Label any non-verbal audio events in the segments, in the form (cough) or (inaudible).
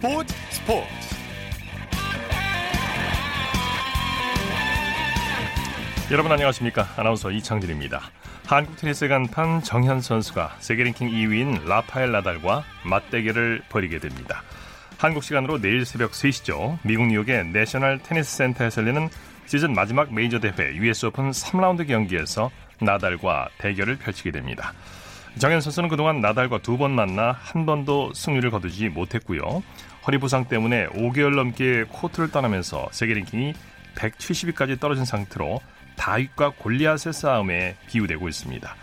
스포츠 스포츠. 여러분 안녕하십니까? 아나운서 이창진입니다. 한국 테니스 간판 정현 선수가 세계 랭킹 2위인 라파엘 나달과 맞대결을 벌이게 됩니다. 한국 시간으로 내일 새벽 3시죠. 미국 뉴욕의 내셔널 테니스 센터에서 열리는 시즌 마지막 메이저 대회 US 오픈 3라운드 경기에서 나달과 대결을 펼치게 됩니다. 정현 선수는 그동안 나달과 두 번 만나 한 번도 승리를 거두지 못했고요. 허리 부상 때문에 5개월 넘게 코트를 떠나면서 세계 랭킹이 170위까지 떨어진 상태로 다윗과 골리앗의 싸움에 기우되고 있습니다.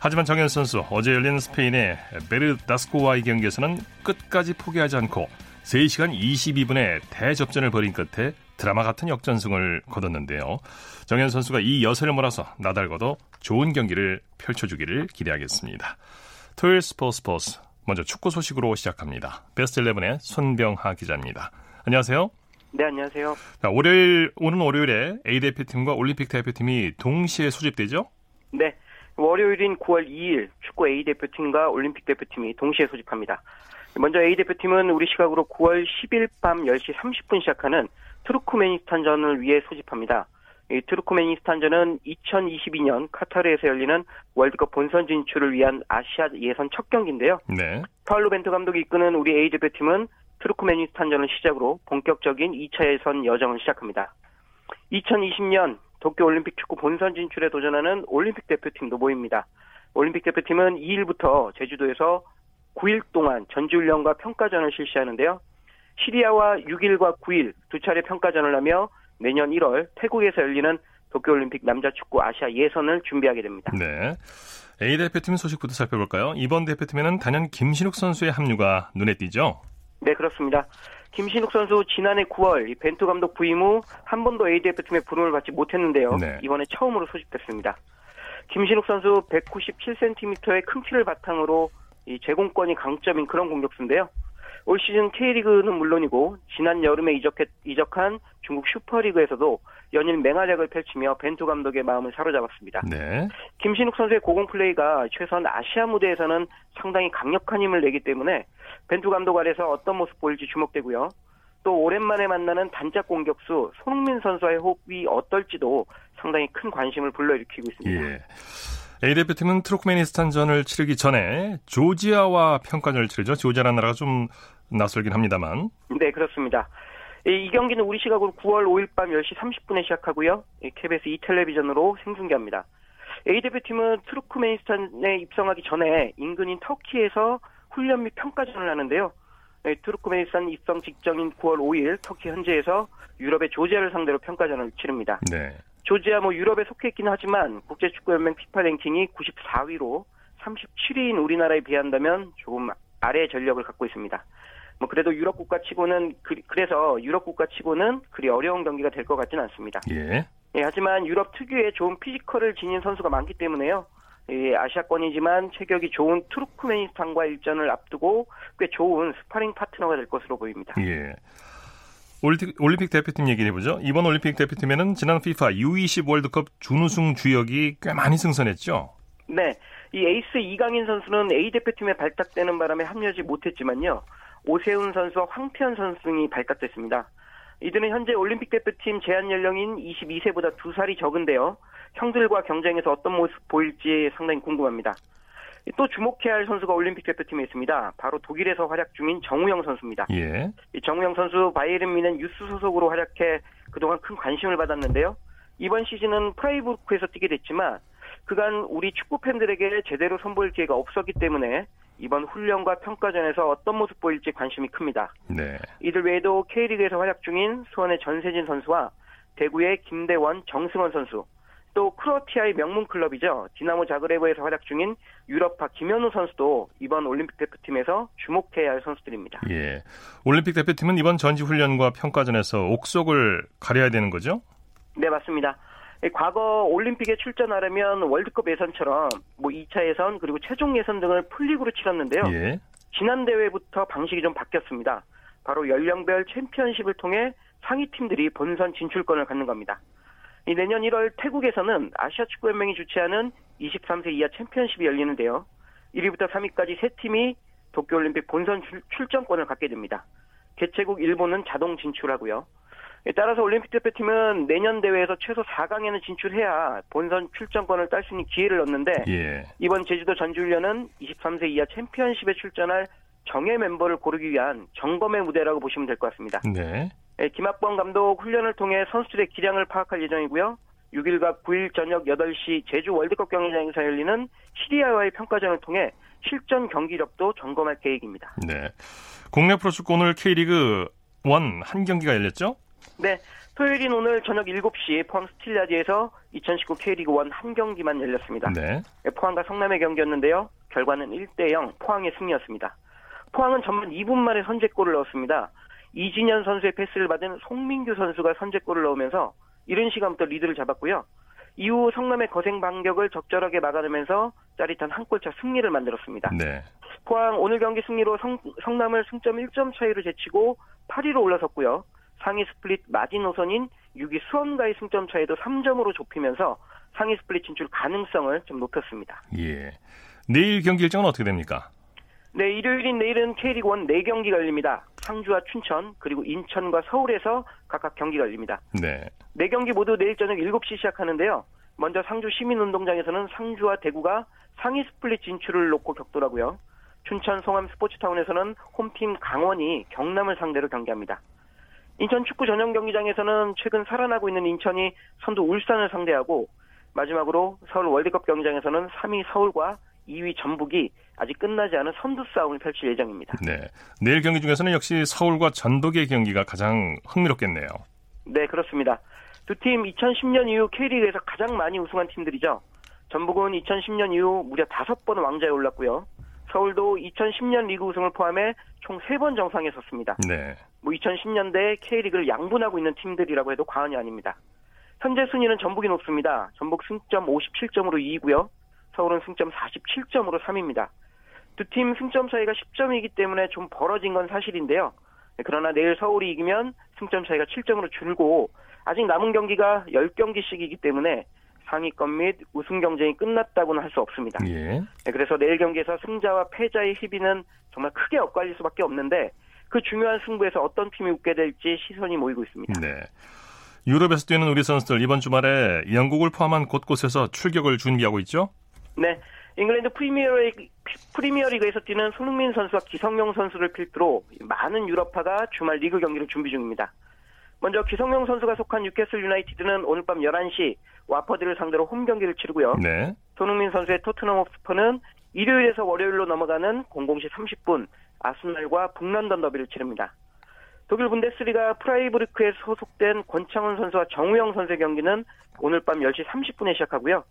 하지만 정현 선수 어제 열린 스페인의 베르다스코와의 경기에서는 끝까지 포기하지 않고 3시간 22분의 대접전을 벌인 끝에 드라마 같은 역전승을 거뒀는데요. 정현 선수가 이 여세를 몰아서 나달과도 좋은 경기를 펼쳐주기를 기대하겠습니다. 토요일 스포츠 스포츠 먼저 축구 소식으로 시작합니다. 베스트 11의 손병하 기자입니다. 안녕하세요. 네, 안녕하세요. 자, 월요일 오는 월요일에 A 대표팀과 올림픽 대표팀이 동시에 소집되죠? 네. 월요일인 9월 2일 축구 A 대표팀과 올림픽 대표팀이 동시에 소집합니다. 먼저 A 대표팀은 우리 시각으로 9월 10일 밤 10시 30분 시작하는 투르크메니스탄전을 위해 소집합니다. 이 투르크메니스탄전은 2022년 카타르에서 열리는 월드컵 본선 진출을 위한 아시아 예선 첫 경기인데요. 네. 파울루 벤투 감독이 이끄는 우리 A 대표팀은 투르크메니스탄전을 시작으로 본격적인 2차 예선 여정을 시작합니다. 2020년 도쿄 올림픽 축구 본선 진출에 도전하는 올림픽 대표팀도 모입니다. 올림픽 대표팀은 2일부터 제주도에서 9일 동안 전지훈련과 평가전을 실시하는데요. 시리아와 6일과 9일 두 차례 평가전을 하며 내년 1월 태국에서 열리는 도쿄올림픽 남자축구 아시아 예선을 준비하게 됩니다. 네. A 대표팀 소식부터 살펴볼까요? 이번 대표팀에는 단연 김신욱 선수의 합류가 눈에 띄죠? 네, 그렇습니다. 김신욱 선수 지난해 9월 벤투 감독 부임 후 한 번도 A 대표팀의 부름을 받지 못했는데요. 네. 이번에 처음으로 소집됐습니다. 김신욱 선수 197cm의 큰 키를 바탕으로 이 제공권이 강점인 그런 공격수인데요. 올 시즌 K리그는 물론이고 지난 여름에 이적했, 이적한 중국 슈퍼리그에서도 연일 맹활약을 펼치며 벤투 감독의 마음을 사로잡았습니다. 네. 김신욱 선수의 고공 플레이가 최소한 아시아 무대에서는 상당히 강력한 힘을 내기 때문에 벤투 감독 아래서 어떤 모습 보일지 주목되고요. 또 오랜만에 만나는 단짝 공격수 손흥민 선수와의 호흡이 어떨지도 상당히 큰 관심을 불러일으키고 있습니다. 예. A 대표팀은 투르크메니스탄전을 치르기 전에 조지아와 평가전을 치르죠. 조지아라는 나라가 좀 낯설긴 합니다만. 네, 그렇습니다. 이, 이 경기는 우리 시각으로 9월 5일 밤 10시 30분에 시작하고요. 이 KBS 2 텔레비전으로 생중계합니다. A 대표팀은 투르크메니스탄에 입성하기 전에 인근인 터키에서 훈련 및 평가전을 하는데요. 네, 투르크메니스탄 입성 직전인 9월 5일 터키 현지에서 유럽의 조지아를 상대로 평가전을 치릅니다. 네. 조지아 뭐 유럽에 속해 있긴 하지만 국제축구연맹 피파 랭킹이 94위로 37위인 우리나라에 비한다면 조금 아래의 전력을 갖고 있습니다. 뭐 그래도 유럽 국가 치고는 그, 래서 유럽 국가 치고는 그리 어려운 경기가 될 것 같지는 않습니다. 예. 예, 하지만 유럽 특유의 좋은 피지컬을 지닌 선수가 많기 때문에요. 예, 아시아권이지만 체격이 좋은 투르크메니스탄과 일전을 앞두고 꽤 좋은 스파링 파트너가 될 것으로 보입니다. 예. 올림픽, 올림픽 대표팀 얘기를 해보죠. 이번 올림픽 대표팀에는 지난 FIFA U20 월드컵 준우승 주역이 꽤 많이 승선했죠. 네, 이 에이스 이강인 선수는 A 대표팀에 발탁되는 바람에 합류하지 못했지만요. 오세훈 선수와 황태현 선수 등이 발탁됐습니다. 이들은 현재 올림픽 대표팀 제한 연령인 22세보다 2살이 적은데요. 형들과 경쟁에서 어떤 모습 보일지 상당히 궁금합니다. 또 주목해야 할 선수가 올림픽 대표팀에 있습니다. 바로 독일에서 활약 중인 정우영 선수입니다. 예. 이 정우영 선수 바이에른 뮌헨 유스 소속으로 활약해 그동안 큰 관심을 받았는데요. 이번 시즌은 프라이부르크에서 뛰게 됐지만 그간 우리 축구 팬들에게 제대로 선보일 기회가 없었기 때문에 이번 훈련과 평가전에서 어떤 모습 보일지 관심이 큽니다. 네. 이들 외에도 K리그에서 활약 중인 수원의 전세진 선수와 대구의 김대원, 정승원 선수, 또 크로아티아의 명문 클럽이죠. 디나모 자그레브에서 활약 중인 유럽파 김현우 선수도 이번 올림픽 대표팀에서 주목해야 할 선수들입니다. 예. 올림픽 대표팀은 이번 전지 훈련과 평가전에서 옥석을 가려야 되는 거죠? 네, 맞습니다. 과거 올림픽에 출전하려면 월드컵 예선처럼 뭐 2차 예선 그리고 최종 예선 등을 풀리그로 치렀는데요. 예. 지난 대회부터 방식이 좀 바뀌었습니다. 바로 연령별 챔피언십을 통해 상위 팀들이 본선 진출권을 갖는 겁니다. 이 내년 1월 태국에서는 아시아 축구연맹이 주최하는 23세 이하 챔피언십이 열리는데요. 1위부터 3위까지 세 팀이 도쿄올림픽 본선 출, 출전권을 갖게 됩니다. 개최국 일본은 자동 진출하고요. 따라서 올림픽 대표팀은 내년 대회에서 최소 4강에는 진출해야 본선 출전권을 딸 수 있는 기회를 얻는데 예. 이번 제주도 전주훈련은 23세 이하 챔피언십에 출전할 정예 멤버를 고르기 위한 점검의 무대라고 보시면 될 것 같습니다. 네. 예, 김학범 감독 훈련을 통해 선수들의 기량을 파악할 예정이고요. 6일과 9일 저녁 8시 제주 월드컵 경기장에서 열리는 시리아와의 평가전을 통해 실전 경기력도 점검할 계획입니다. 네. 국내 프로축구 오늘 K리그 1 한 경기가 열렸죠? 네. 토요일인 오늘 저녁 7시 포항 스틸라디에서 2019 K리그 1 한 경기만 열렸습니다. 네. 예, 포항과 성남의 경기였는데요. 결과는 1대0 포항의 승리였습니다. 포항은 전반 2분 만에 선제골을 넣었습니다. 이진현 선수의 패스를 받은 송민규 선수가 선제골을 넣으면서 이른 시간부터 리드를 잡았고요. 이후 성남의 거센 반격을 적절하게 막아내면서 짜릿한 한 골차 승리를 만들었습니다. 네. 포항 오늘 경기 승리로 성, 성남을 승점 1점 차이로 제치고 8위로 올라섰고요. 상위 스플릿 마지노선인 6위 수원과의 승점 차이도 3점으로 좁히면서 상위 스플릿 진출 가능성을 좀 높였습니다. 예. 내일 경기 일정은 어떻게 됩니까? 네, 일요일인 내일은 K리그 1 4경기가 열립니다. 상주와 춘천, 그리고 인천과 서울에서 각각 경기가 열립니다. 네. 4경기 모두 내일 저녁 7시 시작하는데요. 먼저 상주 시민운동장에서는 상주와 대구가 상위 스플릿 진출을 놓고 격돌하고요. 춘천 송암 스포츠타운에서는 홈팀 강원이 경남을 상대로 경기합니다. 인천 축구 전용 경기장에서는 최근 살아나고 있는 인천이 선두 울산을 상대하고 마지막으로 서울 월드컵 경기장에서는 3위 서울과 2위 전북이 아직 끝나지 않은 선두 싸움을 펼칠 예정입니다. 네. 내일 경기 중에서는 역시 서울과 전북의 경기가 가장 흥미롭겠네요. 네, 그렇습니다. 두 팀 2010년 이후 K리그에서 가장 많이 우승한 팀들이죠. 전북은 2010년 이후 무려 5번 왕자에 올랐고요. 서울도 2010년 리그 우승을 포함해 총 3번 정상에 섰습니다. 네. 뭐 2010년대 K리그를 양분하고 있는 팀들이라고 해도 과언이 아닙니다. 현재 순위는 전북이 높습니다. 전북 승점 57점으로 2위고요. 서울은 승점 47점으로 3위입니다. 두 팀 승점 차이가 10점이기 때문에 좀 벌어진 건 사실인데요. 그러나 내일 서울이 이기면 승점 차이가 7점으로 줄고 아직 남은 경기가 10경기씩이기 때문에 상위권 및 우승 경쟁이 끝났다고는 할 수 없습니다. 예. 그래서 내일 경기에서 승자와 패자의 희비는 정말 크게 엇갈릴 수밖에 없는데 그 중요한 승부에서 어떤 팀이 웃게 될지 시선이 모이고 있습니다. 네. 유럽에서 뛰는 우리 선수들 이번 주말에 영국을 포함한 곳곳에서 출격을 준비하고 있죠? 네. 잉글랜드 프리미어리그, 프리미어리그에서 뛰는 손흥민 선수와 기성용 선수를 필두로 많은 유럽파가 주말 리그 경기를 준비 중입니다. 먼저 기성용 선수가 속한 뉴캐슬 유나이티드는 오늘 밤 11시 와퍼드를 상대로 홈 경기를 치르고요. 네. 손흥민 선수의 토트넘 호스퍼는 일요일에서 월요일로 넘어가는 00시 30분 아스날과 북런던 더비를 치릅니다. 독일 분데스리가 프라이부르크에 소속된 권창훈 선수와 정우영 선수의 경기는 오늘 밤 10시 30분에 시작하고요.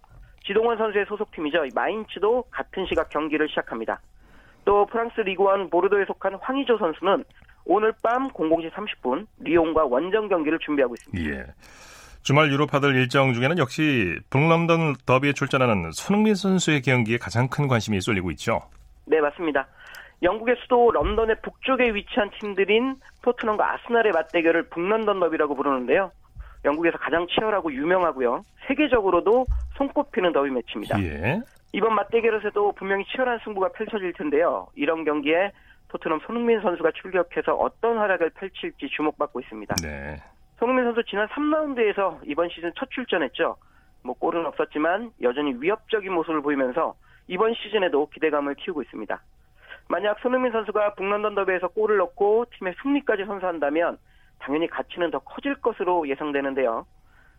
지동원 선수의 소속팀이죠. 마인츠도 같은 시각 경기를 시작합니다. 또 프랑스 리그원 보르도에 속한 황희조 선수는 오늘 밤 00시 30분 리옹과 원정 경기를 준비하고 있습니다. 예. 주말 유로파들 일정 중에는 역시 북런던 더비에 출전하는 손흥민 선수의 경기에 가장 큰 관심이 쏠리고 있죠. 네, 맞습니다. 영국의 수도 런던의 북쪽에 위치한 팀들인 토트넘과 아스날의 맞대결을 북런던 더비라고 부르는데요. 영국에서 가장 치열하고 유명하고요. 세계적으로도 손꼽히는 더비 매치입니다. 예. 이번 맞대결에서도 분명히 치열한 승부가 펼쳐질 텐데요. 이런 경기에 토트넘 손흥민 선수가 출격해서 어떤 활약을 펼칠지 주목받고 있습니다. 네. 손흥민 선수 지난 3라운드에서 이번 시즌 첫 출전했죠. 뭐 골은 없었지만 여전히 위협적인 모습을 보이면서 이번 시즌에도 기대감을 키우고 있습니다. 만약 손흥민 선수가 북런던 더비에서 골을 넣고 팀의 승리까지 선사한다면 당연히 가치는 더 커질 것으로 예상되는데요.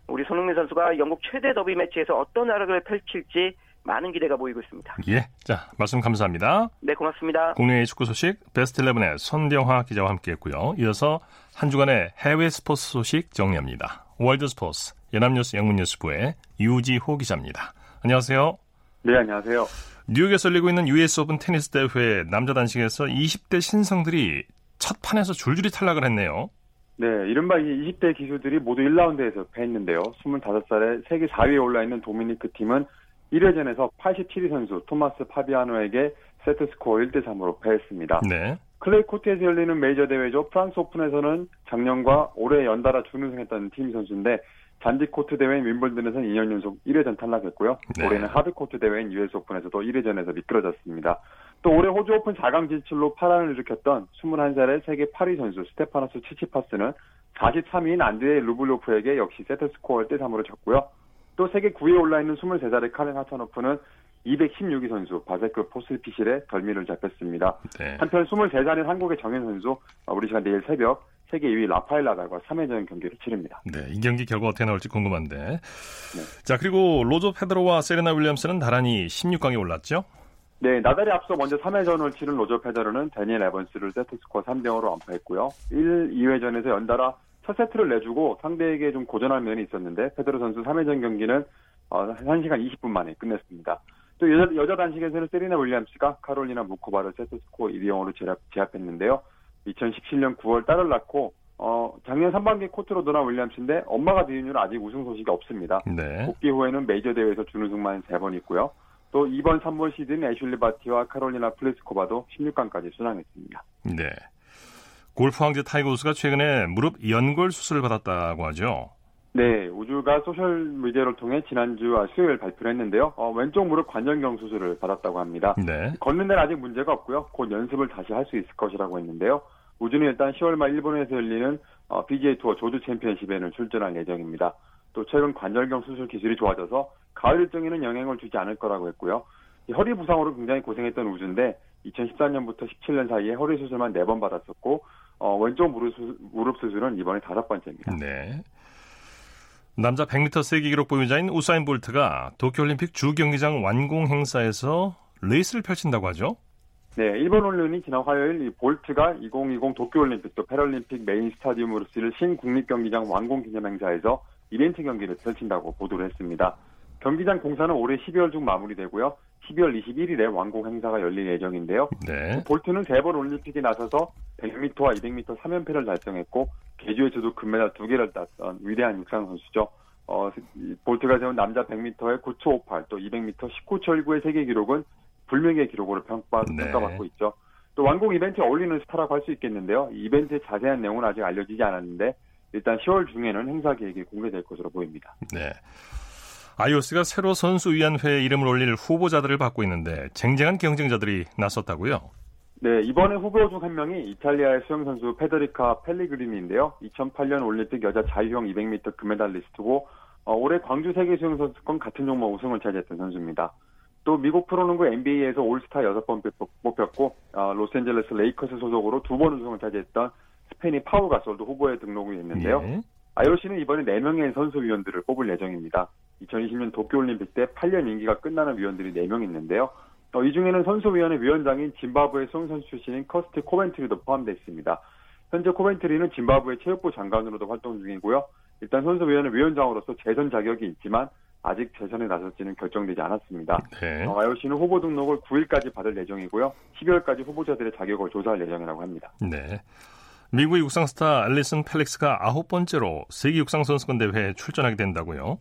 우리 손흥민 선수가 영국 최대 더비 매치에서 어떤 활약을 펼칠지 많은 기대가 모이고 있습니다. 예, 자 말씀 감사합니다. 네, 고맙습니다. 국내 축구 소식 베스트 11의 손병화 기자와 함께했고요. 이어서 한 주간의 해외 스포츠 소식 정리합니다. 월드 스포츠 연합뉴스 영문뉴스부의 유지호 기자입니다. 안녕하세요. 네, 안녕하세요. 뉴욕에서 열리고 있는 US 오픈 테니스 대회 남자 단식에서 20대 신성들이 첫 판에서 줄줄이 탈락을 했네요. 네, 이른바 이 20대 기수들이 모두 1라운드에서 패했는데요. 25살에 세계 4위에 올라있는 도미니크 팀은 1회전에서 87위 선수 토마스 파비아노에게 세트스코어 1대3으로 패했습니다. 네. 클레이 코트에서 열리는 메이저 대회죠. 프랑스 오픈에서는 작년과 올해 연달아 준우승했던 팀 선수인데 잔디 코트 대회인 윔블던에서는 2년 연속 1회전 탈락했고요. 네. 올해는 하드 코트 대회인 US 오픈에서도 1회전에서 미끄러졌습니다. 또 올해 호주 오픈 4강 진출로 파란을 일으켰던 21살의 세계 8위 선수 스테파노스 치치파스는 43위인 안드레이 루블레프에게 역시 세트 스코어 1대3으로 졌고요. 또 세계 9위에 올라있는 23살의 카렌 하차노프는 216위 선수 바세크 포스피실에 덜미를 잡혔습니다. 네. 한편 23살인 한국의 정현 선수 우리 시간 내일 새벽 세계 2위 라파엘 나달과 3회전 경기를 치릅니다. 네, 이 경기 결과 어떻게 나올지 궁금한데. 네. 자, 그리고 로저 페더러와 세레나 윌리엄스는 나란히 16강에 올랐죠? 네, 나달에 앞서 먼저 3회전을 치른 로저 페더러는 데니엘 에번스를 세트스코어 3대0으로 완파했고요. 1, 2회전에서 연달아 첫 세트를 내주고 상대에게 좀 고전한 면이 있었는데 페더러 선수 3회전 경기는 1시간 어, 20분 만에 끝냈습니다. 또 여자, 여자 단식에서는 세리나 윌리엄스가 카롤리나 무코바를 세트스코어 2대0으로 제압, 했는데요 2017년 9월 딸을 낳고 어, 작년 상반기 코트로 돌아온 윌리엄스인데 엄마가 된 이후는 아직 우승 소식이 없습니다. 네. 복귀 후에는 메이저 대회에서 준우승만 3번 있고요. 또 2번, 3번 시즌 애슐리 바티와 카롤리나 플리스코바도 16강까지 순항했습니다. 네. 골프 황제 타이거 우즈가 최근에 무릎 연골 수술을 받았다고 하죠. 네, 우즈가 소셜 미디어를 통해 지난주 수요일 발표를 했는데요. 어, 왼쪽 무릎 관절경 수술을 받았다고 합니다. 네. 걷는 데는 아직 문제가 없고요. 곧 연습을 다시 할 수 있을 것이라고 했는데요. 우즈는 일단 10월 말 일본에서 열리는 어, PGA 투어 조조 챔피언십에는 출전할 예정입니다. 또 최근 관절경 수술 기술이 좋아져서 가을 일정에는 영향을 주지 않을 거라고 했고요. 허리 부상으로 굉장히 고생했던 우즈인데 2014년부터 17년 사이에 허리 수술만 4번 받았었고 어, 왼쪽 무릎, 수, 무릎 수술은 이번에 다섯 번째입니다. 네. 남자 100m 세계 기록 보유자인 우사인 볼트가 도쿄올림픽 주경기장 완공 행사에서 레이스를 펼친다고 하죠. 네, 일본 언론이 지난 화요일 이 볼트가 2020 도쿄올림픽 또 패럴림픽 메인 스타디움으로 쓰일 신국립경기장 완공 기념 행사에서 이벤트 경기를 펼친다고 보도를 했습니다. 경기장 공사는 올해 12월 중 마무리되고요. 12월 21일에 완공 행사가 열릴 예정인데요. 네. 볼트는 세 번 올림픽에 나서서 100m와 200m 3연패를 달성했고 개주에서도 금메달 두 개를 땄던 위대한 육상 선수죠. 어, 볼트가 세운 남자 100m의 9초 58, 또 200m 19초 19의 세계 기록은 불명의 기록으로 평가, 네. 평가받고 있죠. 또 완공 이벤트에 어울리는 스타라고 할 수 있겠는데요. 이 이벤트의 자세한 내용은 아직 알려지지 않았는데 일단 10월 중에는 행사 계획이 공개될 것으로 보입니다. 네. IOC가 새로 선수위원회에 이름을 올릴 후보자들을 받고 있는데 쟁쟁한 경쟁자들이 나섰다고요? 네, 이번에 후보 중 한 명이 이탈리아의 수영 선수 페데리카 펠레그리니인데요. 2008년 올림픽 여자 자유형 200m 금메달리스트고 어, 올해 광주 세계 수영 선수권 같은 종목 우승을 차지했던 선수입니다. 또 미국 프로농구 NBA에서 올스타 6번 뽑혔고 어, 로스앤젤레스 레이커스 소속으로 두 번 우승을 차지했던 스페인의 파우 가솔도 후보에 등록이 됐는데요. 예. IOC는 이번에 4명의 선수위원들을 뽑을 예정입니다. 2020년 도쿄올림픽 때 8년 임기가 끝나는 위원들이 4명 있는데요. 어, 이 중에는 선수위원회 위원장인 짐바브웨 수영선수 출신인 커스티 코벤트리도 포함되어 있습니다. 현재 코벤트리는 짐바브웨 체육부 장관으로도 활동 중이고요. 일단 선수위원회 위원장으로서 재선 자격이 있지만 아직 재선에 나설지는 결정되지 않았습니다. 네. 어, IOC는 후보 등록을 9일까지 받을 예정이고요. 12월까지 후보자들의 자격을 조사할 예정이라고 합니다. 네. 미국 육상 스타 알리슨 펠릭스가 아홉 번째로 세계 육상 선수권 대회에 출전하게 된다고요?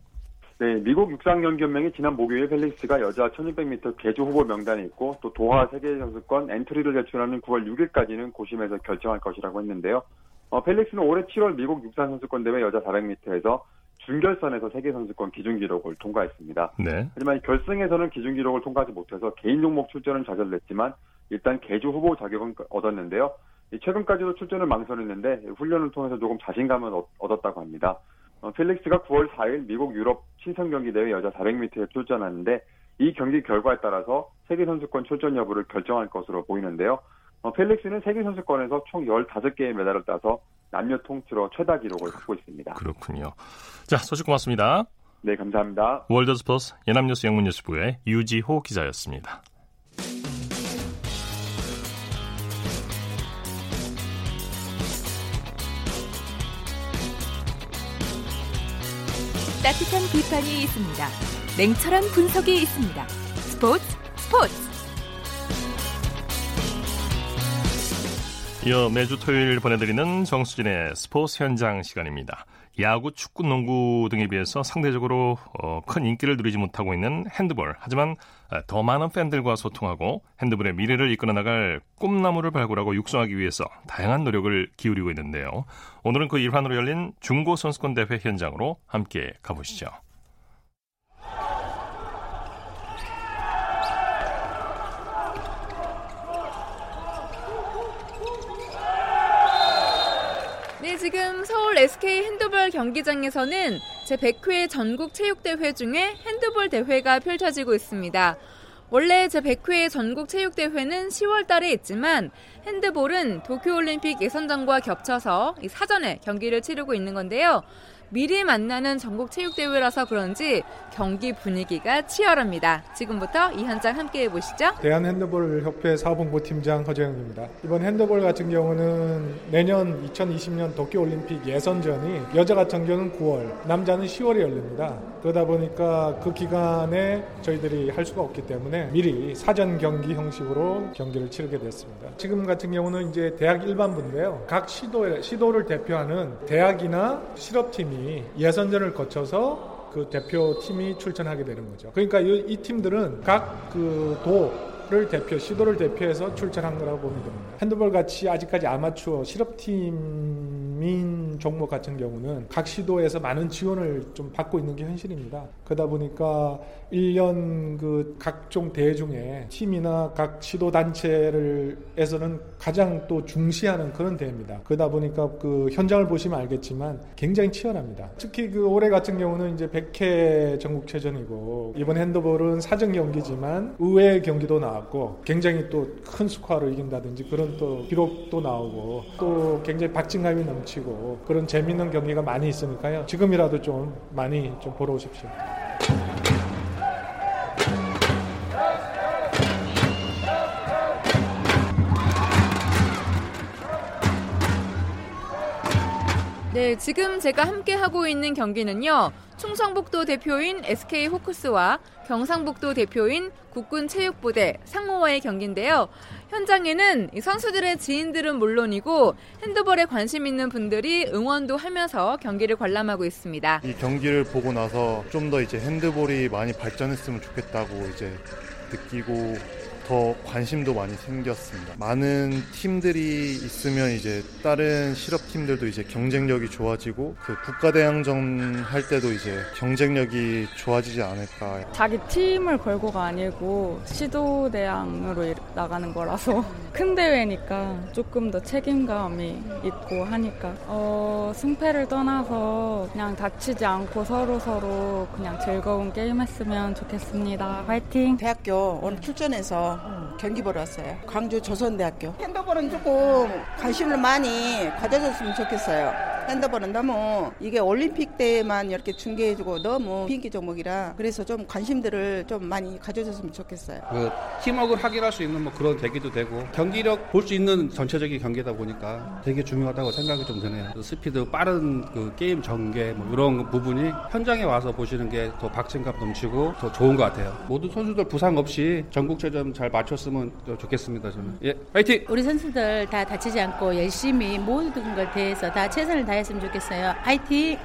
네, 미국 육상경기연맹이 지난 목요일 펠릭스가 여자 1600m 계주 후보 명단에 있고 또 도하 세계선수권 엔트리를 제출하는 9월 6일까지는 고심해서 결정할 것이라고 했는데요. 어, 펠릭스는 올해 7월 미국 육상선수권 대회 여자 400m에서 준결선에서 세계선수권 기준기록을 통과했습니다. 네. 하지만 결승에서는 기준기록을 통과하지 못해서 개인 종목 출전은 좌절됐지만 일단 개주 후보 자격은 얻었는데요. 최근까지도 출전을 망설였는데 훈련을 통해서 조금 자신감을 얻었다고 합니다. 어, 펠릭스가 9월 4일 미국 유럽 친선 경기 대회 여자 400m에 출전하는데 이 경기 결과에 따라서 세계 선수권 출전 여부를 결정할 것으로 보이는데요. 어, 펠릭스는 세계 선수권에서 총 15개의 메달을 따서 남녀 통틀어 최다 기록을 갖고 있습니다. 그렇군요. 자, 소식 고맙습니다. 네, 감사합니다. 월드스포스 예남뉴스 영문뉴스부의 유지호 기자였습니다. 따뜻한 비판이 있습니다. 냉철한 분석이 있습니다. 스포츠 스포츠. 이어 매주 토요일 보내드리는 정수진의 스포츠 현장 시간입니다. 야구, 축구, 농구 등에 비해서 상대적으로 어, 큰 인기를 누리지 못하고 있는 핸드볼. 하지만 어, 더 많은 팬들과 소통하고 핸드볼의 미래를 이끌어 나갈 꿈나무를 발굴하고 육성하기 위해서 다양한 노력을 기울이고 있는데요. 오늘은 그 일환으로 열린 중고 선수권 대회 현장으로 함께 가보시죠. 지금 서울 SK 핸드볼 경기장에서는 제100회 전국 체육대회 중에 핸드볼 대회가 펼쳐지고 있습니다. 원래 제100회 전국 체육대회는 10월 달에 있지만 핸드볼은 도쿄올림픽 예선전과 겹쳐서 사전에 경기를 치르고 있는 건데요. 미리 만나는 전국 체육대회라서 그런지 경기 분위기가 치열합니다. 지금부터 이 현장 함께 해보시죠. 대한핸드볼협회 사본부 팀장 허재영입니다. 이번 핸드볼 같은 경우는 내년 2020년 도쿄올림픽 예선전이 여자 같은 경우는 9월, 남자는 10월에 열립니다. 그러다 보니까 그 기간에 저희들이 할 수가 없기 때문에 미리 사전 경기 형식으로 경기를 치르게 됐습니다. 지금 같은 경우는 이제 대학 일반부인데요. 각 시도, 시도를 대표하는 대학이나 실업팀이 예선전을 거쳐서 그 대표팀이 출전하게 되는 거죠. 그러니까 이, 이 팀들은 각 그 도를 대표, 시도를 대표해서 출전한 거라고 보면 됩니다. 핸드볼 같이 아직까지 아마추어 실업팀인 종목 같은 경우는 각 시도에서 많은 지원을 좀 받고 있는 게 현실입니다. 그러다 보니까 1년 그 각종 대회 중에 팀이나 각 시도 단체를 에서는 가장 또 중시하는 그런 대회입니다. 그러다 보니까 그 현장을 보시면 알겠지만 굉장히 치열합니다. 특히 그 올해 같은 경우는 이제 100회 전국체전이고 이번 핸드볼은 사전 경기지만 의외의 경기도 나왔고 굉장히 또 큰 스코어로 이긴다든지 그런 또 기록도 나오고 또 굉장히 박진감이 넘치고 그런 재밌는 경기가 많이 있으니까요. 지금이라도 좀 많이 좀 보러 오십시오. 네, 지금 제가 함께 하고 있는 경기는요. 충청북도 대표인 SK 호크스와 경상북도 대표인 국군체육부대 상호와의 경기인데요. 현장에는 선수들의 지인들은 물론이고 핸드볼에 관심 있는 분들이 응원도 하면서 경기를 관람하고 있습니다. 이 경기를 보고 나서 좀 더 이제 핸드볼이 많이 발전했으면 좋겠다고 이제 느끼고 더 관심도 많이 생겼습니다. 많은 팀들이 있으면 이제 다른 실업 팀들도 이제 경쟁력이 좋아지고 그 국가 대항전 할 때도 이제 경쟁력이 좋아지지 않을까. 자기 팀을 걸고가 아니고 시도 대항으로 나가는 거라서 (laughs) 큰 대회니까 조금 더 책임감이 있고 하니까 어, 승패를 떠나서 그냥 다치지 않고 서로 서로 그냥 즐거운 게임 했으면 좋겠습니다. 화이팅! 대학교 오늘 출전해서 경기 보러 왔어요. 광주 조선대학교. 핸드볼은 조금 관심을 많이 가져줬으면 좋겠어요. 핸드볼은 너무 이게 올림픽 때만 이렇게 중계해주고 너무 비인기 종목이라 그래서 좀 관심들을 좀 많이 가져줬으면 좋겠어요. 그 팀워크를 확인할 수 있는 뭐 그런 계기도 되고 경기력 볼 수 있는 전체적인 경기다 보니까 되게 중요하다고 생각이 좀 드네요. 그 스피드 빠른 그 게임 전개 뭐 이런 부분이 현장에 와서 보시는 게 더 박진감 넘치고 더 좋은 것 같아요. 모든 선수들 부상 없이 전국체전 잘 마쳤으면 좋겠습니다. 저는 예, 파이팅! 우리 선수들 다 다치지 않고 열심히 모든 걸 다해서 다 최선을 다 했으면 좋겠어요. 파이팅!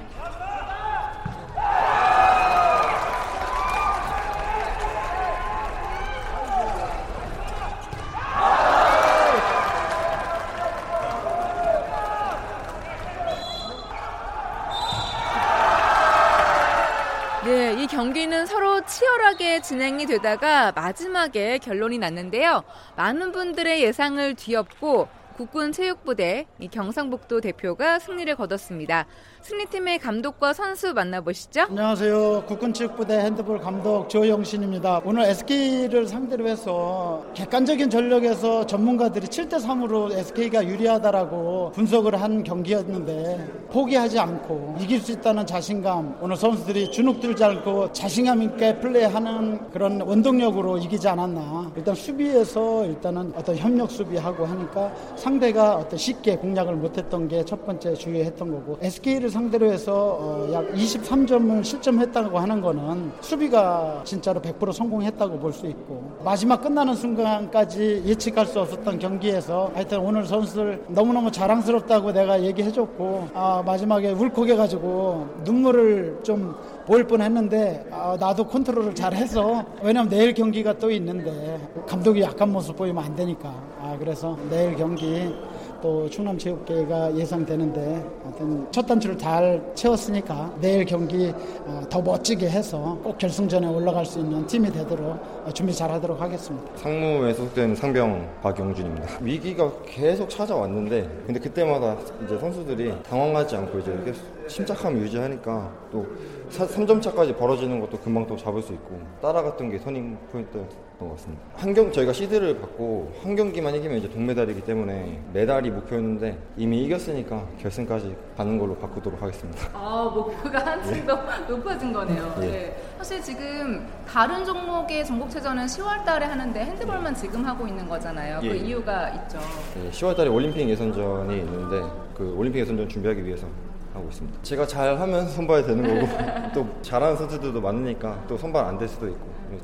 네, 이 경기는 서로 치열하게 진행이 되다가 마지막에 결론이 났는데요. 많은 분들의 예상을 뒤엎고 국군 체육부대 경상북도 대표가 승리를 거뒀습니다. 승리팀의 감독과 선수 만나보시죠. 안녕하세요. 국군 체육부대 핸드볼 감독 조영신입니다. 오늘 SK를 상대로 해서 객관적인 전력에서 전문가들이 7대 3으로 SK가 유리하다라고 분석을 한 경기였는데 포기하지 않고 이길 수 있다는 자신감 오늘 선수들이 주눅 들지 않고 자신감 있게 플레이하는 그런 원동력으로 이기지 않았나. 일단 수비에서 일단은 어떤 협력 수비하고 하니까 상대가 어떤 쉽게 공략을 못했던 게 첫 번째 주의했던 거고 SK를 상대로 해서 어, 약 23점을 실점했다고 하는 거는 수비가 진짜로 100% 성공했다고 볼 수 있고 마지막 끝나는 순간까지 예측할 수 없었던 경기에서 하여튼 오늘 선수들 너무너무 자랑스럽다고 내가 얘기해줬고 아, 마지막에 울컥해가지고 눈물을 좀 보일 뻔했는데 아, 나도 컨트롤을 잘해서 왜냐면 내일 경기가 또 있는데 감독이 약한 모습 보이면 안 되니까 아, 그래서 내일 경기 또 충남체육계가 예상되는데 하여튼 첫 단추를 잘 채웠으니까 내일 경기 어, 더 멋지게 해서 꼭 결승전에 올라갈 수 있는 팀이 되도록 어, 준비 잘 하도록 하겠습니다. 상무에 속된 상병 박영준입니다. 위기가 계속 찾아왔는데 근데 그때마다 이제 선수들이 당황하지 않고 이제 계속 침착함 유지하니까 또 3점 차까지 벌어지는 것도 금방 또 잡을 수 있고 따라갔던 게 터닝 포인트였던 것 같습니다. 한 경, 저희가 시드를 받고 한 경기만 이기면 이제 동메달이기 때문에 메달이 목표였는데 이미 이겼으니까 결승까지 가는 걸로 바꾸도록 하겠습니다. 아, 목표가 한층 더 높아진 거네요. 예. 네. 사실 지금 다른 종목의 전국체전은 10월 달에 하는데 핸드볼만 지금 하고 있는 거잖아요. 그 예. 이유가 있죠. 네, 10월 달에 올림픽 예선전이 있는데 그 올림픽 예선전 준비하기 위해서 하고 있습니다. 제가 잘하면 선발 되는 거고 (laughs) 또 잘하는 선수들도 많으니까 또 선발 안 될 수도 있고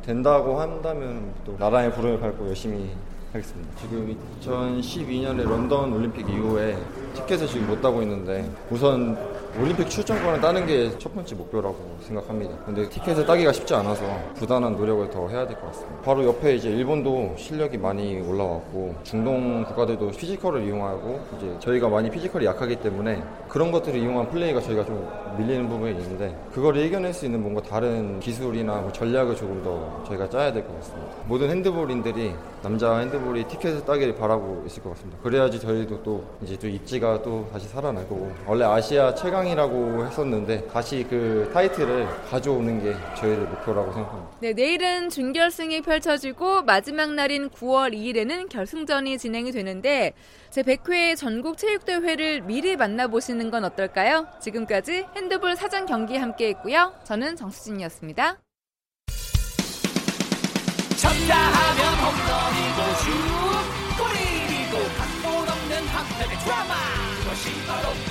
된다고 한다면 또 나라의 부름을 받고 열심히 하겠습니다. 지금 2012년에 런던 올림픽 이후에 티켓을 지금 못 따고 있는데 우선 올림픽 출전권을 따는 게 첫 번째 목표라고 생각합니다. 근데 티켓을 따기가 쉽지 않아서 부단한 노력을 더 해야 될 것 같습니다. 바로 옆에 이제 일본도 실력이 많이 올라왔고 중동 국가들도 피지컬을 이용하고 이제 저희가 많이 피지컬이 약하기 때문에 그런 것들을 이용한 플레이가 저희가 좀 밀리는 부분이 있는데 그걸 이겨낼 수 있는 뭔가 다른 기술이나 뭐 전략을 조금 더 저희가 짜야 될 것 같습니다. 모든 핸드볼인들이 남자 핸드볼이 티켓을 따기를 바라고 있을 것 같습니다. 그래야지 저희도 또 이제 또 입지가 또 다시 살아날 거고 원래 아시아 최강 이라고 했었는데 다시 그 타이틀을 가져오는 게 저희를 목표라고 생각합니다. 네, 내일은 준결승이 펼쳐지고 마지막 날인 9월 2일에는 결승전이 진행이 되는데 제 100회 전국 체육대회를 미리 만나보시는 건 어떨까요? 지금까지 핸드볼 사전 경기 함께 했고요. 저는 정수진이었습니다. 쳤다 하면 홈런이고 슛 골이고 각본 없는 한편의 드라마 그것이 바로 그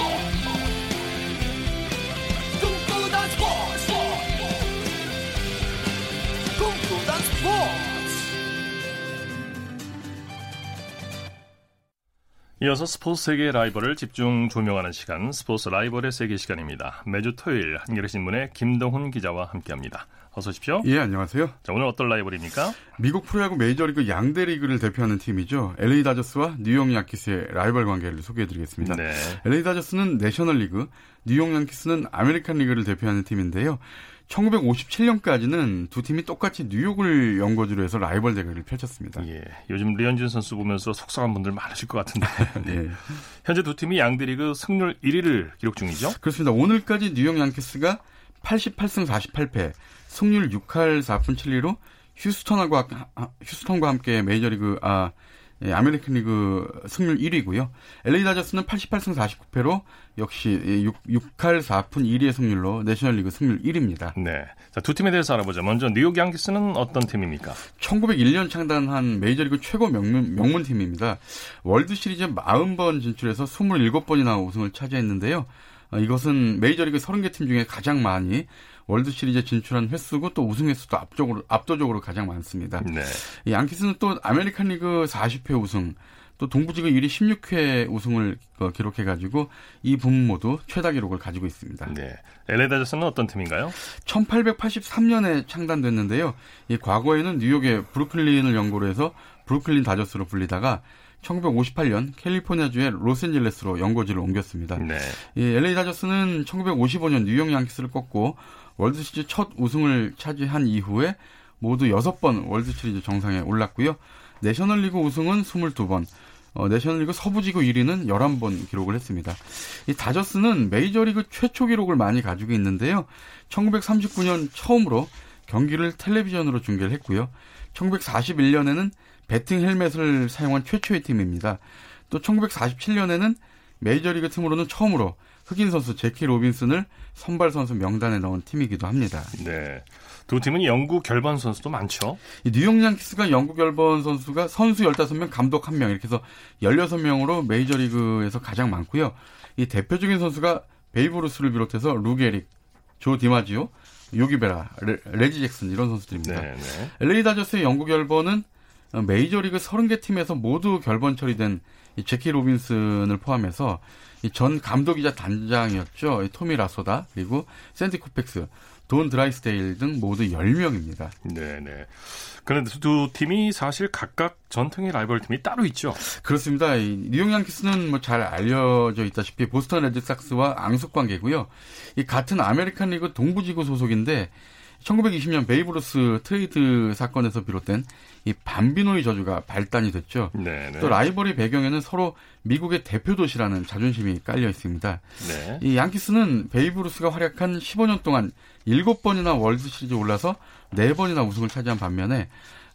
이어서 스포츠 세계의 라이벌을 집중 조명하는 시간 스포츠 라이벌의 세계 시간입니다. 매주 토요일 한겨레 신문의 김동훈 기자와 함께합니다. 어서 오십시오. 예, 안녕하세요. 자, 오늘 어떤 라이벌입니까? 미국 프로야구 메이저리그 양대 리그를 대표하는 팀이죠. LA 다저스와 뉴욕 양키스의 라이벌 관계를 소개해드리겠습니다. 네. LA 다저스는 내셔널 리그, 뉴욕 양키스는 아메리칸 리그를 대표하는 팀인데요. 1957년까지는 두 팀이 똑같이 뉴욕을 연고지로 해서 라이벌 대결을 펼쳤습니다. 예, 요즘 류현진 선수 보면서 속상한 분들 많으실 것 같은데. 예. (laughs) (laughs) 현재 두 팀이 양대리그 승률 1위를 기록 중이죠? 그렇습니다. 오늘까지 뉴욕 양키스가 88승 48패, 승률 6할 4푼 7리로 휴스턴과 휴스턴과 함께 메이저리그 아 예, 아메리칸 리그 승률 1위고요. LA 다저스는 88승 49패로 역시 6, 6할 4푼 2리의 승률로 내셔널 리그 승률 1위입니다. 네. 자, 두 팀에 대해서 알아보죠. 먼저 뉴욕 양키스는 어떤 팀입니까? 1901년 창단한 메이저리그 최고 명문, 명문 팀입니다. 월드 시리즈 40번 진출해서 27번이나 우승을 차지했는데요. 어, 이것은 메이저리그 30개 팀 중에 가장 많이 월드 시리즈에 진출한 횟수고 또 우승 횟수도 압도적으로, 압도적으로 가장 많습니다. 네. 이 양키스는 또 아메리칸 리그 40회 우승, 또 동부지구 1위 16회 우승을 어, 기록해가지고 이 부문 모두 최다 기록을 가지고 있습니다. 네. LA 다저스는 어떤 팀인가요? 1883년에 창단됐는데요. 이 과거에는 뉴욕의 브루클린을 연고로 해서 브루클린 다저스로 불리다가 1958년 캘리포니아주의 로스앤젤레스로 연고지를 옮겼습니다. 네. 이 LA 다저스는 1955년 뉴욕 양키스를 꺾고 월드 시리즈 첫 우승을 차지한 이후에 모두 6번 월드 시리즈 정상에 올랐고요. 내셔널리그 우승은 22번, 어, 내셔널리그 서부지구 1위는 11번 기록을 했습니다. 이 다저스는 메이저리그 최초 기록을 많이 가지고 있는데요. 1939년 처음으로 경기를 텔레비전으로 중계를 했고요. 1941년에는 배팅 헬멧을 사용한 최초의 팀입니다. 또 1947년에는 메이저리그 팀으로는 처음으로 흑인 선수 재키 로빈슨을 선발 선수 명단에 넣은 팀이기도 합니다. 네. 두 팀은 영구 결번 선수도 많죠. 이 뉴욕 양키스가 영구 결번 선수가 선수 15명, 감독 1명 이렇게 해서 16명으로 메이저리그에서 가장 많고요. 이 대표적인 선수가 베이브 루스를 비롯해서 루 게릭, 조 디마지오, 요기 베라, 레지 잭슨 이런 선수들입니다. 네, 네. LA 다저스의 영구 결번은 메이저리그 30개 팀에서 모두 결번 처리된 이 재키 로빈슨을 포함해서 전 감독이자 단장이었죠. 토미 라소다 그리고 샌디 코팩스, 돈 드라이스데일 등 모두 10명입니다. 네네. 그런데 두 팀이 사실 각각 전통의 라이벌 팀이 따로 있죠. 그렇습니다. 뉴욕 양키스는 뭐 잘 알려져 있다시피 보스턴 레드삭스와 앙숙 관계고요. 이 같은 아메리칸 리그 동부지구 소속인데 1920년 베이브 루스 트레이드 사건에서 비롯된 이 밤비노의 저주가 발단이 됐죠. 네네. 또 라이벌의 배경에는 서로 미국의 대표 도시라는 자존심이 깔려 있습니다. 네. 이 양키스는 베이브 루스가 활약한 15년 동안 7번이나 월드 시리즈 올라서 4번이나 우승을 차지한 반면에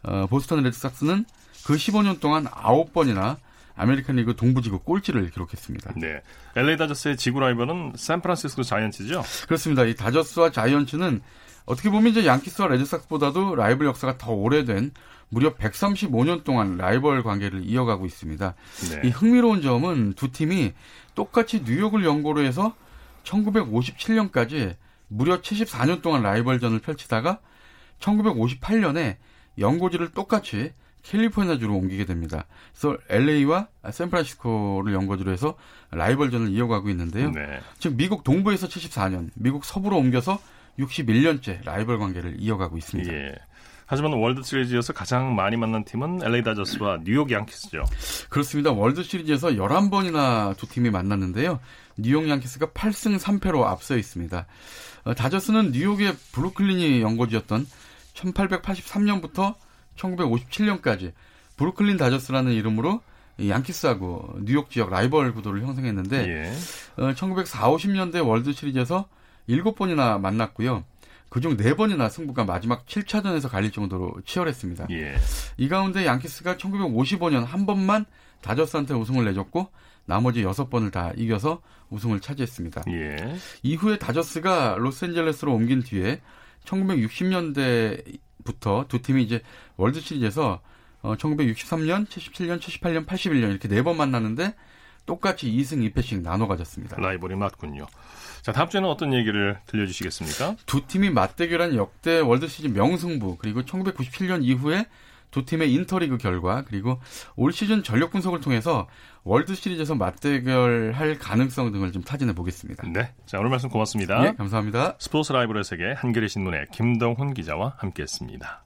어, 보스턴 레드삭스는 그 15년 동안 9번이나 아메리칸 리그 동부지구 꼴찌를 기록했습니다. 네. LA 다저스의 지구 라이벌은 샌프란시스코 자이언츠죠? 그렇습니다. 이 다저스와 자이언츠는 어떻게 보면 이제 양키스와 레드삭스보다도 라이벌 역사가 더 오래된 무려 135년 동안 라이벌 관계를 이어가고 있습니다. 네. 이 흥미로운 점은 두 팀이 똑같이 뉴욕을 연고로 해서 1957년까지 무려 74년 동안 라이벌전을 펼치다가 1958년에 연고지를 똑같이 캘리포니아주로 옮기게 됩니다. 그래서 LA와 샌프란시스코를 연고지로 해서 라이벌전을 이어가고 있는데요. 네. 즉 미국 동부에서 74년, 미국 서부로 옮겨서 61년째 라이벌 관계를 이어가고 있습니다. 예. 하지만 월드 시리즈에서 가장 많이 만난 팀은 LA 다저스와 뉴욕 양키스죠. 그렇습니다. 월드 시리즈에서 11번이나 두 팀이 만났는데요. 뉴욕 양키스가 8승 3패로 앞서 있습니다. 어, 다저스는 뉴욕의 브루클린이 연고지였던 1883년부터 1957년까지 브루클린 다저스라는 이름으로 양키스하고 뉴욕 지역 라이벌 구도를 형성했는데 예. 어, 1940, 50년대 월드 시리즈에서 7번이나 만났고요. 그중 4번이나 승부가 마지막 7차전에서 갈릴 정도로 치열했습니다. 예. 이 가운데 양키스가 1955년 한 번만 다저스한테 우승을 내줬고 나머지 6번을 다 이겨서 우승을 차지했습니다. 예. 이후에 다저스가 로스앤젤레스로 옮긴 뒤에 1960년대부터 두 팀이 이제 월드 시리즈에서 어, 1963년, 77년, 78년, 81년 이렇게 네 번 만났는데 똑같이 2승 2패씩 나눠 가졌습니다. 라이벌이 맞군요. 자, 다음 주에는 어떤 얘기를 들려주시겠습니까? 두 팀이 맞대결한 역대 월드 시리즈 명승부 그리고 1997년 이후에 두 팀의 인터리그 결과 그리고 올 시즌 전력 분석을 통해서 월드 시리즈에서 맞대결할 가능성 등을 좀 타진해 보겠습니다. 네. 자, 오늘 말씀 고맙습니다. 네, 감사합니다. 스포츠 라이브의 세계 한겨레 신문의 김동훈 기자와 함께했습니다.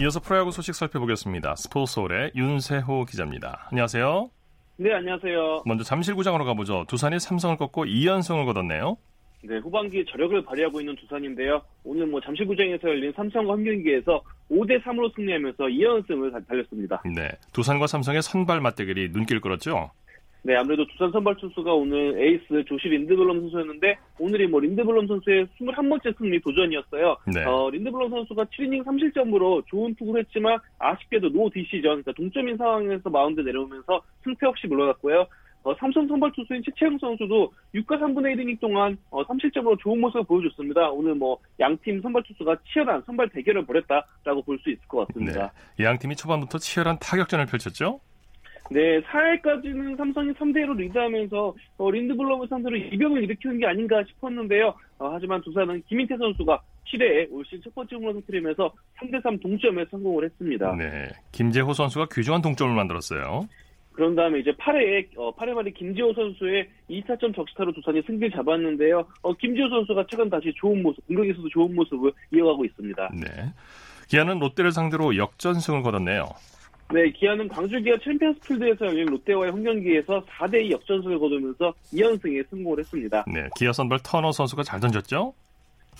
이어서 프로야구 소식 살펴보겠습니다. 스포츠홀의 윤세호 기자입니다. 안녕하세요. 네, 안녕하세요. 먼저 잠실구장으로 가보죠. 두산이 삼성을 꺾고 2연승을 거뒀네요. 네, 후반기 저력을 발휘하고 있는 두산인데요. 오늘 뭐 잠실구장에서 열린 삼성과 한 경기에서 5대 3으로 승리하면서 2연승을 달렸습니다. 네, 두산과 삼성의 선발 맞대결이 눈길 끌었죠. 네, 아무래도 두산 선발 투수가 오늘 에이스 조시 린드블럼 선수였는데 오늘이 뭐 린드블럼 선수의 21번째 승리 도전이었어요. 네. 어, 린드블럼 선수가 7이닝 3실점으로 좋은 투구를 했지만 아쉽게도 no decision, 그러니까 동점인 상황에서 마운드 내려오면서 승패 없이 물러났고요. 어, 삼성 선발 투수인 최채흥 선수도 6과 3분의 1이닝 동안 어, 3실점으로 좋은 모습을 보여줬습니다. 오늘 뭐 양팀 선발 투수가 치열한 선발 대결을 벌였다라고 볼 수 있을 것 같습니다. 네. 양팀이 초반부터 치열한 타격전을 펼쳤죠? 네, 4회까지는 삼성이 3대1로 리드하면서 어, 린드블럼을 상대로 이변을 일으키는 게 아닌가 싶었는데요. 어, 하지만 두산은 김인태 선수가 7회에 올 시즌 첫 번째 홈런 터트리면서 3대3 동점에 성공을 했습니다. 네, 김재호 선수가 귀중한 동점을 만들었어요. 그런 다음에 이제 8회에 어, 8회 말에 김지호 선수의 2타점 적시타로 두산이 승기를 잡았는데요. 어, 김지호 선수가 최근 다시 좋은 모습, 공격에서도 좋은 모습을 이어가고 있습니다. 네. 기아는 롯데를 상대로 역전승을 거뒀네요. 네, 기아는 광주 기아 챔피언스 필드에서 열린 롯데와의 홈 경기에서 4대2 역전승을 거두면서 2연승에 성공을 했습니다. 네, 기아 선발 터너 선수가 잘 던졌죠?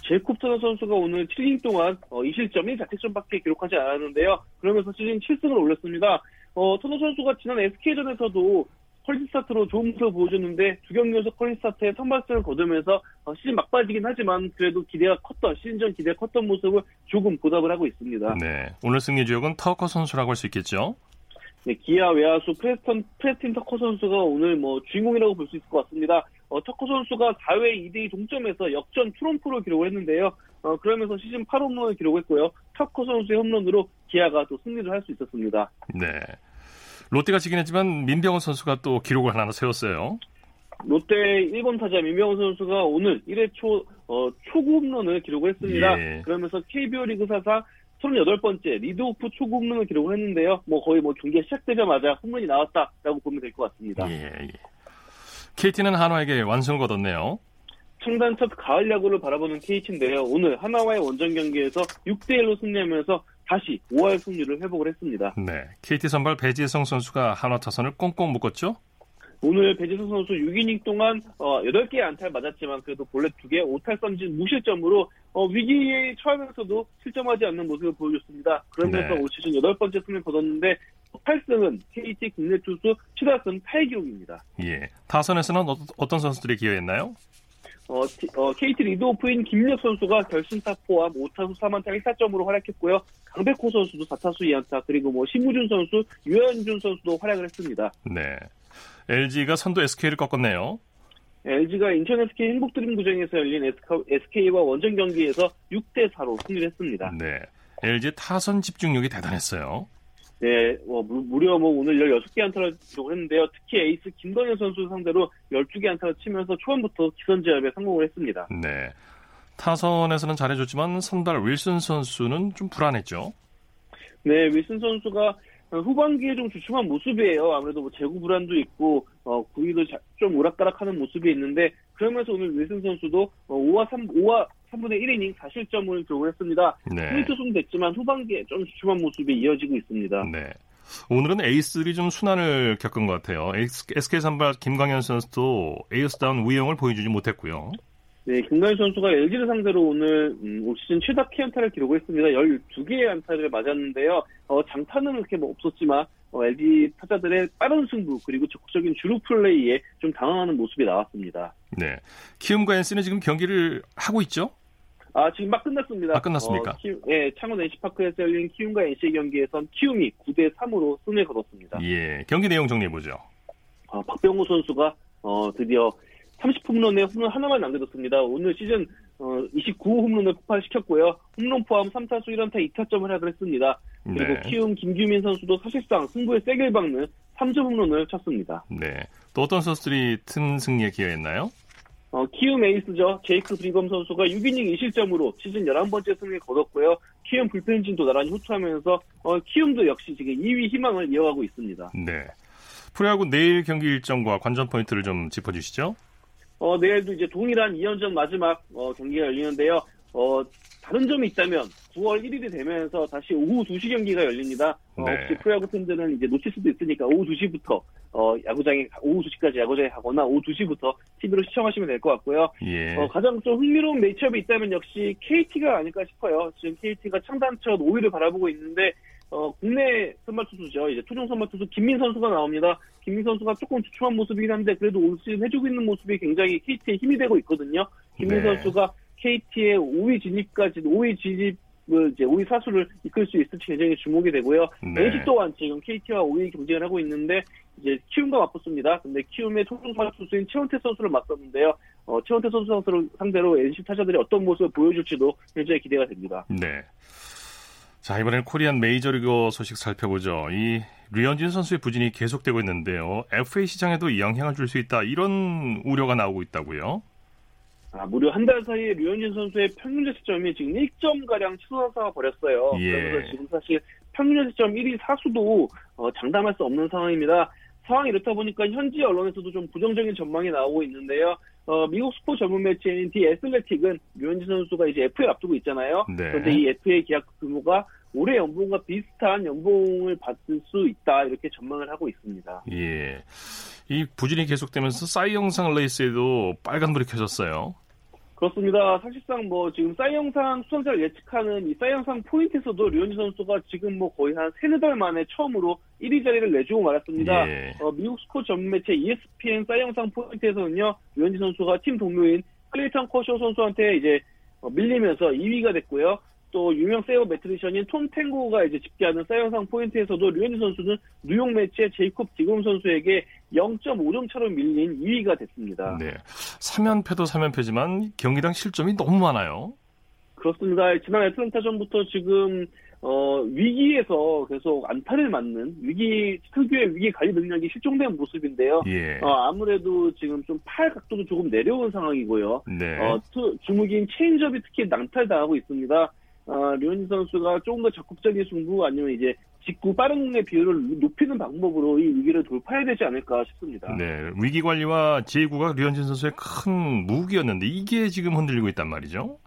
제이콥 터너 선수가 오늘 7이닝 동안 2실점 어, 1자책점밖에 기록하지 않았는데요. 그러면서 시즌 7승을 올렸습니다. 어, 터너 선수가 지난 SK전에서도 퀄리티 스타트로 좋은 모습을 보여줬는데 두 경기 연속 퀄리티 스타트에 선발승을 거두면서 어, 시즌 막바지긴 하지만 그래도 기대가 컸던 시즌 전 기대가 컸던 모습을 조금 보답을 하고 있습니다. 네, 오늘 승리 주역은 터커 선수라고 할 수 있겠죠? 네, 기아 외야수 프레스턴 프레스틴 터커 선수가 오늘 뭐 주인공이라고 볼 수 있을 것 같습니다. 어, 터커 선수가 4회 2대2 동점에서 역전 투런포를 기록을 했는데요. 어, 그러면서 시즌 8홈런을 기록했고요. 터커 선수의 홈런으로 기아가 또 승리를 할 수 있었습니다. 네. 롯데가 지긴 했지만 민병헌 선수가 또 기록을 하나 세웠어요. 롯데 1번 타자 민병헌 선수가 오늘 1회 초 어, 초구 홈런을 기록을 했습니다. 예. 그러면서 KBO 리그 사상 38번째 리드오프 초구 홈런을 기록을 했는데요. 뭐 거의 뭐 경기가 시작되자마자 홈런이 나왔다라고 보면 될 것 같습니다. 예, 예. KT는 한화에게 완승을 거뒀네요. 창단 첫 가을 야구를 바라보는 KT인데요. 오늘 한화와의 원정 경기에서 6대1로 승리하면서 다시 5할 승률을 회복을 했습니다. 네. KT 선발 배제성 선수가 한화 타선을 꽁꽁 묶었죠? 오늘 배제성 선수 6이닝 동안 어, 8개의 안타를 맞았지만 그래도 볼넷 2개 5탈삼진 무실점으로 어, 위기에 처하면서도 실점하지 않는 모습을 보여줬습니다. 그러면서 네. 올 시즌 8번째 승을 거뒀는데 8승은 KT 국내 투수 최다승 타의 기록입니다. 예. 타선에서는 어, 어떤 선수들이 기여했나요? 어, 티- 어, KT 리드오프인 김력 선수가 결승타 포함 5타수 3안타 1타점으로 활약했고요. 강백호 선수도 4타수 2안타 그리고 뭐 신무준 선수, 유현준 선수도 활약을 했습니다. 네. LG가 선두 SK를 꺾었네요. LG가 인천 SK 행복드림 구장에서 열린 SK와 원정 경기에서 6대 4로 승리를 했습니다. 네. LG 타선 집중력이 대단했어요. 네, 뭐, 무, 무려 뭐 오늘 16개 안타를 기록을 했는데요. 특히 에이스 김건현 선수 상대로 12개 안타를 치면서 초반부터 기선제압에 성공을 했습니다. 네. 타선에서는 잘해줬지만 선발 윌슨 선수는 좀 불안했죠. 네, 윌슨 선수가 후반기에 좀 주춤한 모습이에요. 아무래도 뭐 재구 불안도 있고 어, 구위도 자- 좀 오락가락하는 모습이 있는데 그러면서 오늘 윌슨 선수도 어, 5와 3 5와 3분의 1이닝 4실점을 기록을 했습니다. 네. 포인트 됐지만 후반기에 좀 주춤한 모습이 이어지고 있습니다. 네. 오늘은 에이스들이 좀 수난을 겪은 것 같아요. SK 선발 김광현 선수도 에이스다운 위용을 보여주지 못했고요. 네, 김광현 선수가 LG를 상대로 오늘 음, 올 시즌 최다 피안타를 기록했습니다. 12개의 안타를 맞았는데요. 어, 장타는 그렇게 뭐 없었지만 어, LG 타자들의 빠른 승부 그리고 적극적인 주루 플레이에 좀 당황하는 모습이 나왔습니다. 네. 키움과 NC는 지금 경기를 하고 있죠? 아, 지금 막 끝났습니다. 아, 끝났습니까? 어, 키움, 예, 창원 NC파크에서 열린 키움과 NC의 경기에선 키움이 9대 3으로 승리를 거뒀습니다. 예. 경기 내용 정리해보죠. 아, 박병호 선수가 어, 드디어 30홈런에 홈런 하나만 남겨뒀습니다. 오늘 시즌 어, 29호 홈런을 폭발시켰고요. 홈런 포함 3타수 1안타 2타점을 활약을 했습니다. 그리고 네. 키움 김규민 선수도 사실상 승부에 세게 박는 3점 홈런을 쳤습니다. 네. 또 어떤 선수들이 틈 승리에 기여했나요? 어, 키움 에이스죠. 제이크 브리검 선수가 6이닝 2실점으로 시즌 11번째 승리를 거뒀고요. 키움 불펜진도 나란히 호투하면서 어, 키움도 역시 지금 2위 희망을 이어가고 있습니다. 네. 프로야구 내일 경기 일정과 관전 포인트를 좀 짚어주시죠. 어, 내일도 이제 동일한 2연전 마지막 어, 경기가 열리는데요. 어, 다른 점이 있다면 9월 1일이 되면서 다시 오후 2시 경기가 열립니다. 어, 네. 혹시 프로야구 팬들은 이제 놓칠 수도 있으니까 오후 2시부터 어, 야구장에 오후 2시까지 야구장에 가거나 오후 2시부터 TV로 시청하시면 될 것 같고요. 예. 어, 가장 좀 흥미로운 매치업이 있다면 역시 KT가 아닐까 싶어요. 지금 KT가 창단 첫 5위를 바라보고 있는데 어, 국내 선발 투수죠. 이제 토종 선발 투수 김민 선수가 나옵니다. 김민 선수가 조금 주춤한 모습이긴 한데 그래도 올 시즌 해주고 있는 모습이 굉장히 KT에 힘이 되고 있거든요. 김민 네. 선수가 KT의 5위 진입까지 5위 진입을 이제 5위 사수를 이끌 수 있을지 굉장히 주목이 되고요. 네. NC 또한 지금 KT와 5위 경쟁을 하고 있는데 이제 키움과 맞붙습니다. 근데 키움의 토종 선발 투수인 최원태 선수를 맞섰는데요. 어, 최원태 선수 상대로 NC 타자들이 어떤 모습을 보여줄지도 굉장히 기대가 됩니다. 네. 자, 이번엔 코리안 메이저리그 소식 살펴보죠. 이 류현진 선수의 부진이 계속되고 있는데요. FA 시장에도 영향을 줄 수 있다. 이런 우려가 나오고 있다고요. 아, 무려 한 달 사이에 류현진 선수의 평균 자책점이 지금 1점 가량 치솟아 버렸어요. 예. 그러면서 지금 사실 평균 자책점 1위 사수도 어, 장담할 수 없는 상황입니다. 상황이 이렇다 보니까 현지 언론에서도 좀 부정적인 전망이 나오고 있는데요. 어, 미국 스포츠 전문 매체인 디 애슬레틱은 류현진 선수가 이제 FA 앞두고 있잖아요. 네. 그런데 이 FA 계약 규모가 올해 연봉과 비슷한 연봉을 받을 수 있다 이렇게 전망을 하고 있습니다. 예. 이 부진이 계속되면서 사이영상 레이스에도 빨간불이 켜졌어요. 그렇습니다. 사실상 뭐 지금 사이영상 수상자를 예측하는 이 사이영상 포인트에서도 류현진 선수가 지금 뭐 거의 한 세네 달 만에 처음으로 1위 자리를 내주고 말았습니다. 예. 어, 미국 스포츠 전문 매체 ESPN 사이영상 포인트에서는요, 류현진 선수가 팀 동료인 클레이턴 커쇼 선수한테 이제 어, 밀리면서 2위가 됐고요. 또 유명 sabermetrician인 톰 탱고가 이제 집계하는 사이영상 포인트에서도 류현진 선수는 뉴욕 메츠 제이콥 디그롬 선수에게 0.5점 차로 밀린 2위가 됐습니다. 네. 3연패도 3연패지만 경기당 실점이 너무 많아요. 그렇습니다. 지난 애틀랜타전부터 지금 어, 위기에서 계속 안타를 맞는 위기 특유의 위기 관리 능력이 실종된 모습인데요. 예. 어, 아무래도 지금 좀 팔 각도도 조금 내려온 상황이고요. 네. 어, 투- 주무기인 체인지업이 특히 난타당하고 있습니다. 어, 류현진 선수가 조금 더 적극적인 승부 아니면 이제 직구 빠른 공의 비율을 높이는 방법으로 이 위기를 돌파해야 되지 않을까 싶습니다. 네, 위기 관리와 제구가 류현진 선수의 큰 무기였는데 이게 지금 흔들리고 있단 말이죠.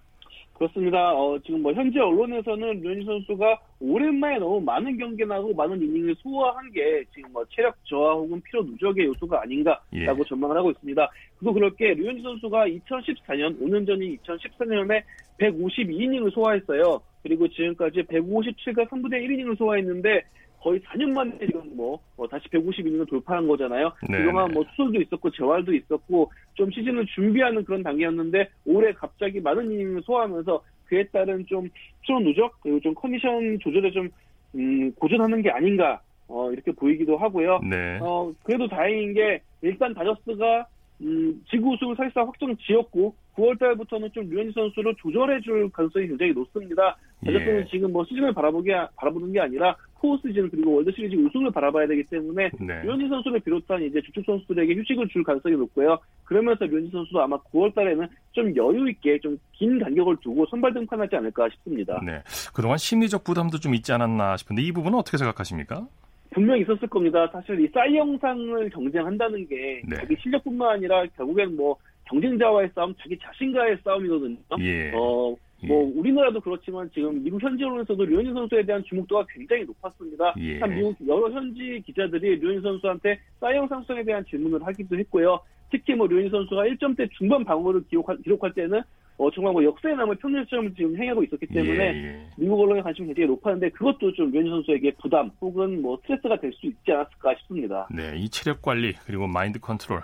그렇습니다. 어, 지금 뭐 현재 언론에서는 류현진 선수가 오랜만에 너무 많은 경기 나고 많은 이닝을 소화한 게 지금 뭐 체력 저하 혹은 피로 누적의 요소가 아닌가라고 예. 전망을 하고 있습니다. 그도 그렇게 류현진 선수가 2014년 5년 전인 2014년에 152이닝을 소화했어요. 그리고 지금까지 157과 3분의 1이닝을 소화했는데 거의 4년 만에 지금 뭐, 뭐 다시 150이닝을 돌파한 거잖아요. 네. 그동안 뭐 수술도 있었고 재활도 있었고 좀 시즌을 준비하는 그런 단계였는데 올해 갑자기 많은 이닝을 소화하면서 그에 따른 좀 수론 누적 그리고 좀 컨디션 조절에 좀 음, 고전하는 게 아닌가 어, 이렇게 보이기도 하고요. 네. 어, 그래도 다행인 게 일단 다저스가 음, 지구 우승을 사실상 확정 지었고 9월 달부터는 좀 류현진 선수를 조절해 줄 가능성이 굉장히 높습니다. 다저스는 예. 지금 뭐 시즌을 바라보게 바라보는 게 아니라 포스트 시즌 그리고 월드 시리즈 우승을 바라봐야 되기 때문에 네. 류현진 선수를 비롯한 이제 주축 선수들에게 휴식을 줄 가능성이 높고요. 그러면서 류현진 선수도 아마 9월 달에는 좀 여유 있게 좀 긴 간격을 두고 선발 등판하지 않을까 싶습니다. 네. 그동안 심리적 부담도 좀 있지 않았나 싶은데 이 부분은 어떻게 생각하십니까? 분명히 있었을 겁니다. 사실 이 싸이 영상을 경쟁한다는 게 네. 자기 실력뿐만 아니라 결국엔 뭐 경쟁자와의 싸움, 자기 자신과의 싸움이거든요. 예. 어, 뭐 예. 우리나라도 그렇지만 지금 미국 현지 언론에서도 류현진 선수에 대한 주목도가 굉장히 높았습니다. 예. 참 미국 여러 현지 기자들이 류현진 선수한테 싸이 영 상성에 대한 질문을 하기도 했고요. 특히 뭐 류현진 선수가 1점대 중반 방어를 기록할, 기록할 때는 어, 정말 뭐 역사에 남을 평균 시점을 지금 행하고 있었기 때문에 예, 예. 미국 언론의 관심이 굉장히 높았는데 그것도 좀 류현진 선수에게 부담 혹은 뭐 스트레스가 될 수 있지 않았을까 싶습니다. 네, 이 체력 관리 그리고 마인드 컨트롤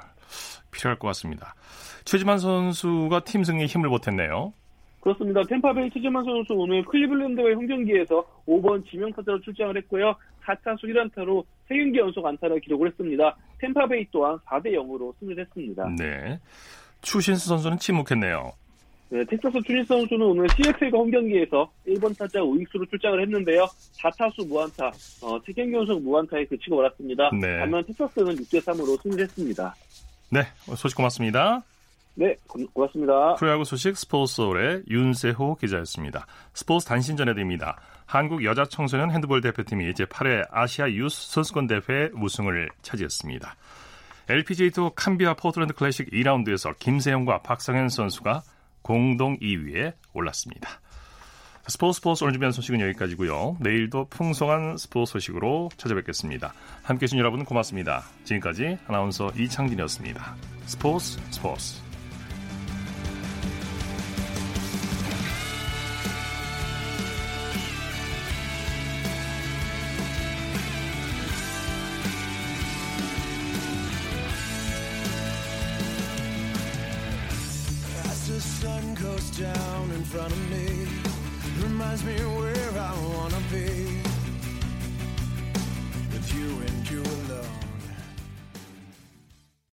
필요할 것 같습니다. 최지만 선수가 팀 승리에 힘을 보탰네요. 그렇습니다. 템파베이 최지만 선수 오늘 클리블랜드와의 홈 경기에서 5번 지명타자로 출장을 했고요. 4타수 1안타로 3경기 연속 안타를 기록을 했습니다. 템파베이 또한 4대 0으로 승리를 했습니다. 네. 추신수 선수는 침묵했네요. 네, 텍사스 추신수 선수는 오늘 CFA가 홈 경기에서 1번 타자 우익수로 출장을 했는데요. 4타수 무안타, 어, 3경기 연속 무안타에 그치고 말았습니다. 네. 반면 텍사스는 6대 3으로 승리했습니다. 네, 소식 고맙습니다. 네, 고맙습니다. 프로야구 소식 스포츠 서울의 윤세호 기자였습니다. 스포츠 단신 전해드립니다. 한국 여자 청소년 핸드볼 대표팀이 제8회 아시아 유스 선수권 대회 우승을 차지했습니다. LPGA 투어 캄비아 포트랜드 클래식 2라운드에서 김세영과 박성현 선수가 공동 2위에 올랐습니다. 스포츠 스포츠 오늘 준비한 소식은 여기까지고요. 내일도 풍성한 스포츠 소식으로 찾아뵙겠습니다. 함께해 주신 여러분 고맙습니다. 지금까지 아나운서 이창진이었습니다. 스포츠 스포츠 front of me